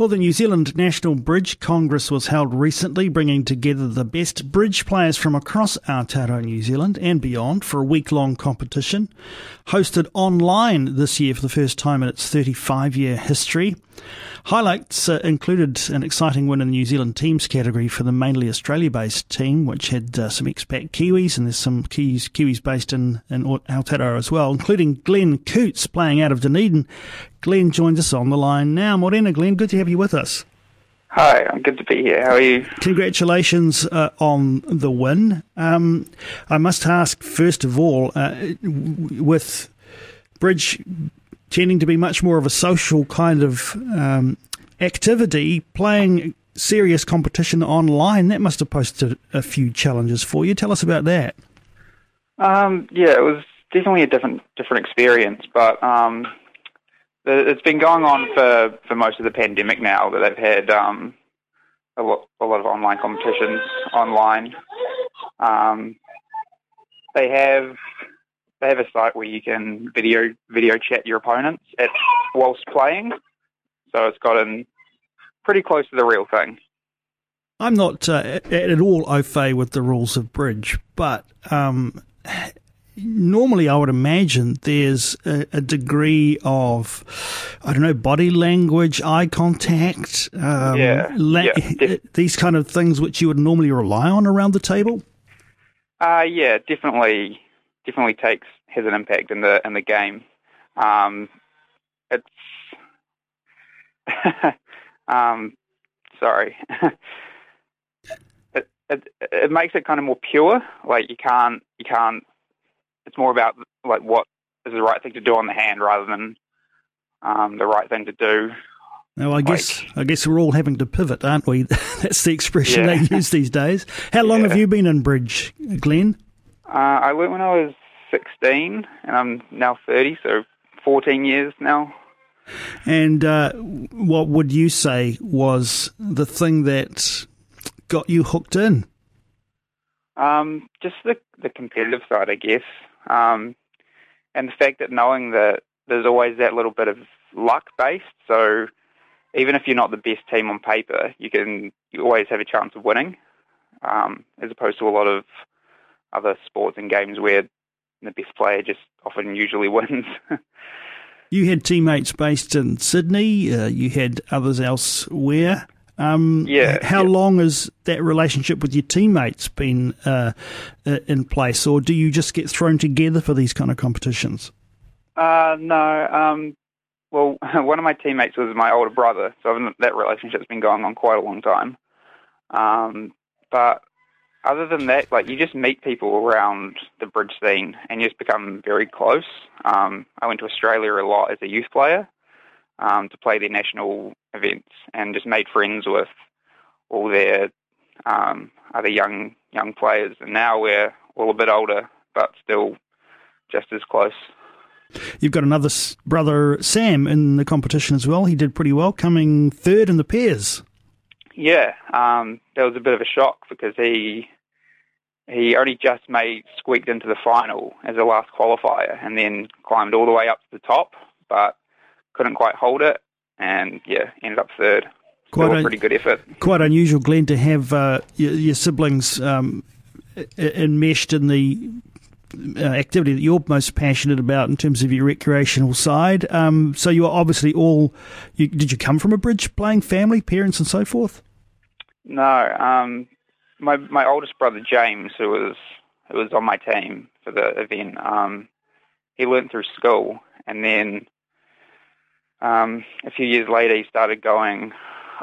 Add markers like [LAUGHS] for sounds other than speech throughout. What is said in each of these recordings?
Well, the New Zealand National Bridge Congress was held recently, bringing together the best bridge players from across Aotearoa, New Zealand and beyond for a week long competition. Hosted online this year for the first time in its 35 year history. Highlights uh, included an exciting win in the New Zealand teams category for the mainly Australia based team, which had uh, some expat Kiwis, and there's some Kiwis, Kiwis based in, in Aotearoa as well, including Glenn Coutts playing out of Dunedin. Glenn joins us on the line now. Morena, Glenn, good to have you with us. Hi, I'm good to be here. How are you? Congratulations uh, on the win. Um, I must ask, first of all, uh, with Bridge tending to be much more of a social kind of um, activity, playing serious competition online, that must have posed a few challenges for you. Tell us about that. Um, yeah, it was definitely a different different experience, but um, it's been going on for, for most of the pandemic now that they've had um, a, lot, a lot of online competitions online. Um, they have they have a site where you can video video chat your opponents at whilst playing. So it's gotten pretty close to the real thing. I'm not uh, at all au fait with the rules of bridge, but um, normally I would imagine there's a, a, degree of, I don't know, body language, eye contact, um, yeah, la- yeah [LAUGHS] these kind of things which you would normally rely on around the table. Uh, yeah, definitely definitely takes has an impact in the in the game. Um, it's [LAUGHS] um, sorry. [LAUGHS] it, it it makes it kind of more pure. Like you can't you can't. It's more about like what is the right thing to do on the hand rather than um, the right thing to do. Now, I guess I guess we're all having to pivot, aren't we? [LAUGHS] That's the expression yeah. they use these days. How long yeah. have you been in bridge, Glenn? Uh, I learned when I was 16, and I'm now 30, so 14 years now. And uh, what would you say was the thing that got you hooked in? Um, just the the competitive side, I guess, um, and the fact that knowing that there's always that little bit of luck based. So even if you're not the best team on paper, you can you always have a chance of winning, um, as opposed to a lot of other sports and games where the best player just often usually [LAUGHS] wins. you had teammates based in Sydney. Uh, you had others elsewhere. Um, yeah. How yeah. long has that relationship with your teammates been uh, in place, or do you just get thrown together for these kind of competitions? Uh, no. Um, well, [LAUGHS] one of my teammates was my older brother, so that relationship's been going on quite a long time. Um, but other than that, like you just meet people around the bridge scene and you just become very close. Um, I went to Australia a lot as a youth player um, to play their national events and just made friends with all their um, other young young players. And now we're all a bit older, but still just as close. You've got another brother, Sam, in the competition as well. He did pretty well, coming third in the pairs. Yeah, um, that was a bit of a shock because he he only just made squeaked into the final as a last qualifier, and then climbed all the way up to the top, but couldn't quite hold it, and yeah, ended up third. Quite a pretty good effort. Quite unusual, Glenn, to have uh, your, your, siblings um, enmeshed in the uh, activity that you're most passionate about in terms of your recreational side. Um, so you are obviously all. You, did you come from a bridge playing family, parents, and so forth? No, um, my my oldest brother James, who was who was on my team for the event, um, he learned through school, and then um, a few years later he started going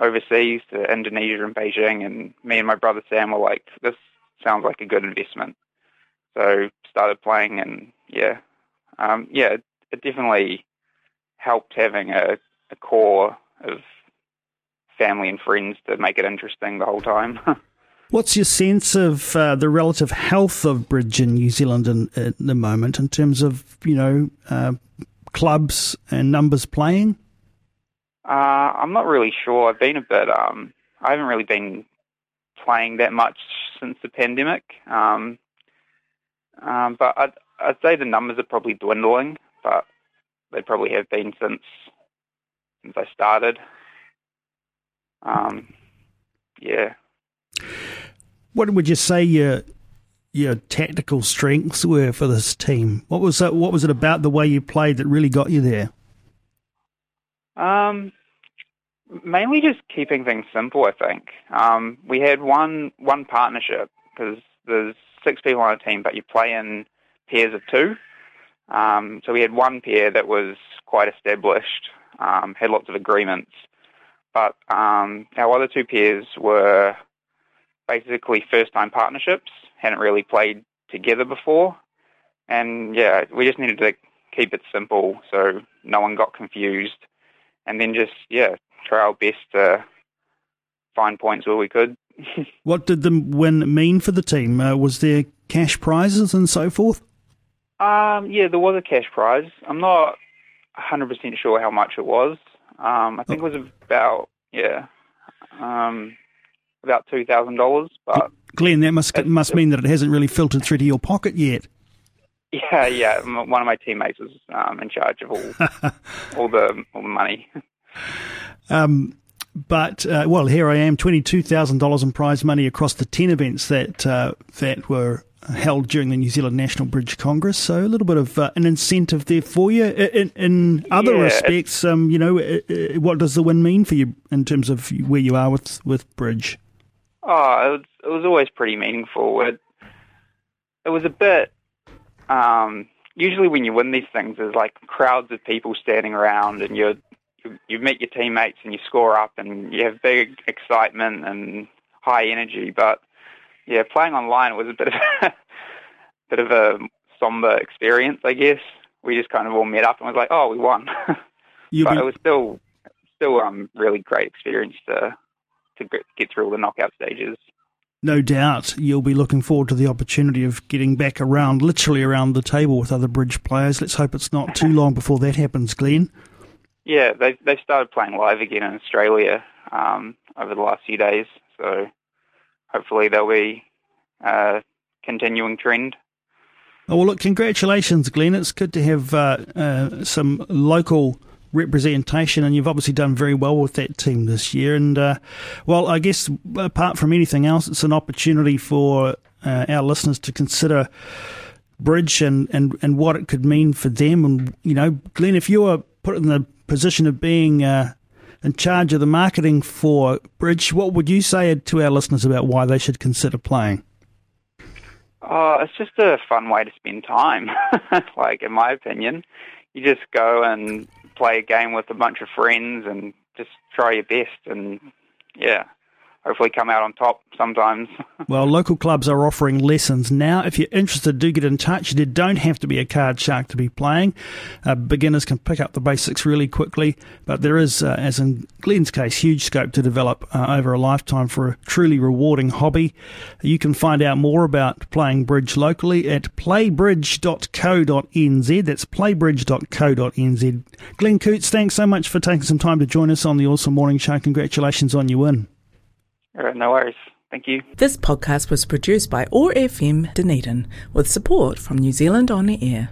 overseas to Indonesia and Beijing, and me and my brother Sam were like, "This sounds like a good investment." So started playing, and yeah, um, yeah, it, it definitely helped having a, a core of family and friends to make it interesting the whole time. [LAUGHS] What's your sense of uh, the relative health of bridge in New Zealand in, in the moment in terms of, you know, uh, clubs and numbers playing? Uh, I'm not really sure. I've been a bit, um, I haven't really been playing that much since the pandemic. Um, um, but I, I'd say the numbers are probably dwindling, but they probably have been since since I started. Um, yeah. What would you say your your tactical strengths were for this team? What was that, what was it about the way you played that really got you there? Um, mainly just keeping things simple. I think um, we had one one partnership because there's six people on a team, but you play in pairs of two. Um, so we had one pair that was quite established, um, had lots of agreements, but um, our other two pairs were basically first-time partnerships, hadn't really played together before, and yeah, we just needed to keep it simple so no one got confused, and then just yeah, try our best to find points where we could. [LAUGHS] what did the win mean for the team? Uh, was there cash prizes and so forth? Um, yeah, there was a cash prize. I'm not 100% sure how much it was. Um, I think it was about, yeah, um, about $2,000. But Glenn, that must must mean that it hasn't really filtered through to your pocket yet. Yeah, yeah. One of my teammates is um, in charge of all [LAUGHS] all the all the money. Um, but uh, well, here I am, twenty two thousand dollars in prize money across the ten events that uh, that were held during the New Zealand National Bridge Congress. So a little bit of uh, an incentive there for you. In, in other yeah, respects, um, you know, uh, uh, what does the win mean for you in terms of where you are with with bridge? Oh, it was, it was always pretty meaningful. It, it was a bit. Um, usually, when you win these things, there's like crowds of people standing around, and you're you, you meet your teammates and you score up, and you have big excitement and high energy. But yeah, playing online was a bit of a [LAUGHS] bit of a somber experience, I guess. We just kind of all met up and was like, "Oh, we won," [LAUGHS] but be- it was still still um really great experience to to get through all the knockout stages. No doubt you'll be looking forward to the opportunity of getting back around, literally around the table with other bridge players. Let's hope it's not too [LAUGHS] long before that happens, Glenn. Yeah, they they started playing live again in Australia um, over the last few days, so hopefully they'll be a continuing trend. Oh, well, look, congratulations, Glenn. It's good to have uh, uh, some local representation, and you've obviously done very well with that team this year. And, uh, well, I guess apart from anything else, it's an opportunity for uh, our listeners to consider bridge and, and, and what it could mean for them. And, you know, Glenn, if you were put in the position of being uh, in charge of the marketing for Bridge, what would you say to our listeners about why they should consider playing? Oh, it's just a fun way to spend time. [LAUGHS] like, in my opinion, you just go and play a game with a bunch of friends and just try your best. And yeah, hopefully come out on top sometimes. [LAUGHS] well, local clubs are offering lessons now. If you're interested, do get in touch. There don't have to be a card shark to be playing. Uh, beginners can pick up the basics really quickly, but there is, uh, as in Glenn's case, huge scope to develop uh, over a lifetime for a truly rewarding hobby. You can find out more about playing bridge locally at playbridge.co.nz. That's playbridge.co.nz. Glenn Coutts, thanks so much for taking some time to join us on the OARsome Morning Show. Congratulations on your win. No worries. Thank you. This podcast was produced by OAR FM Dunedin with support from New Zealand On Air.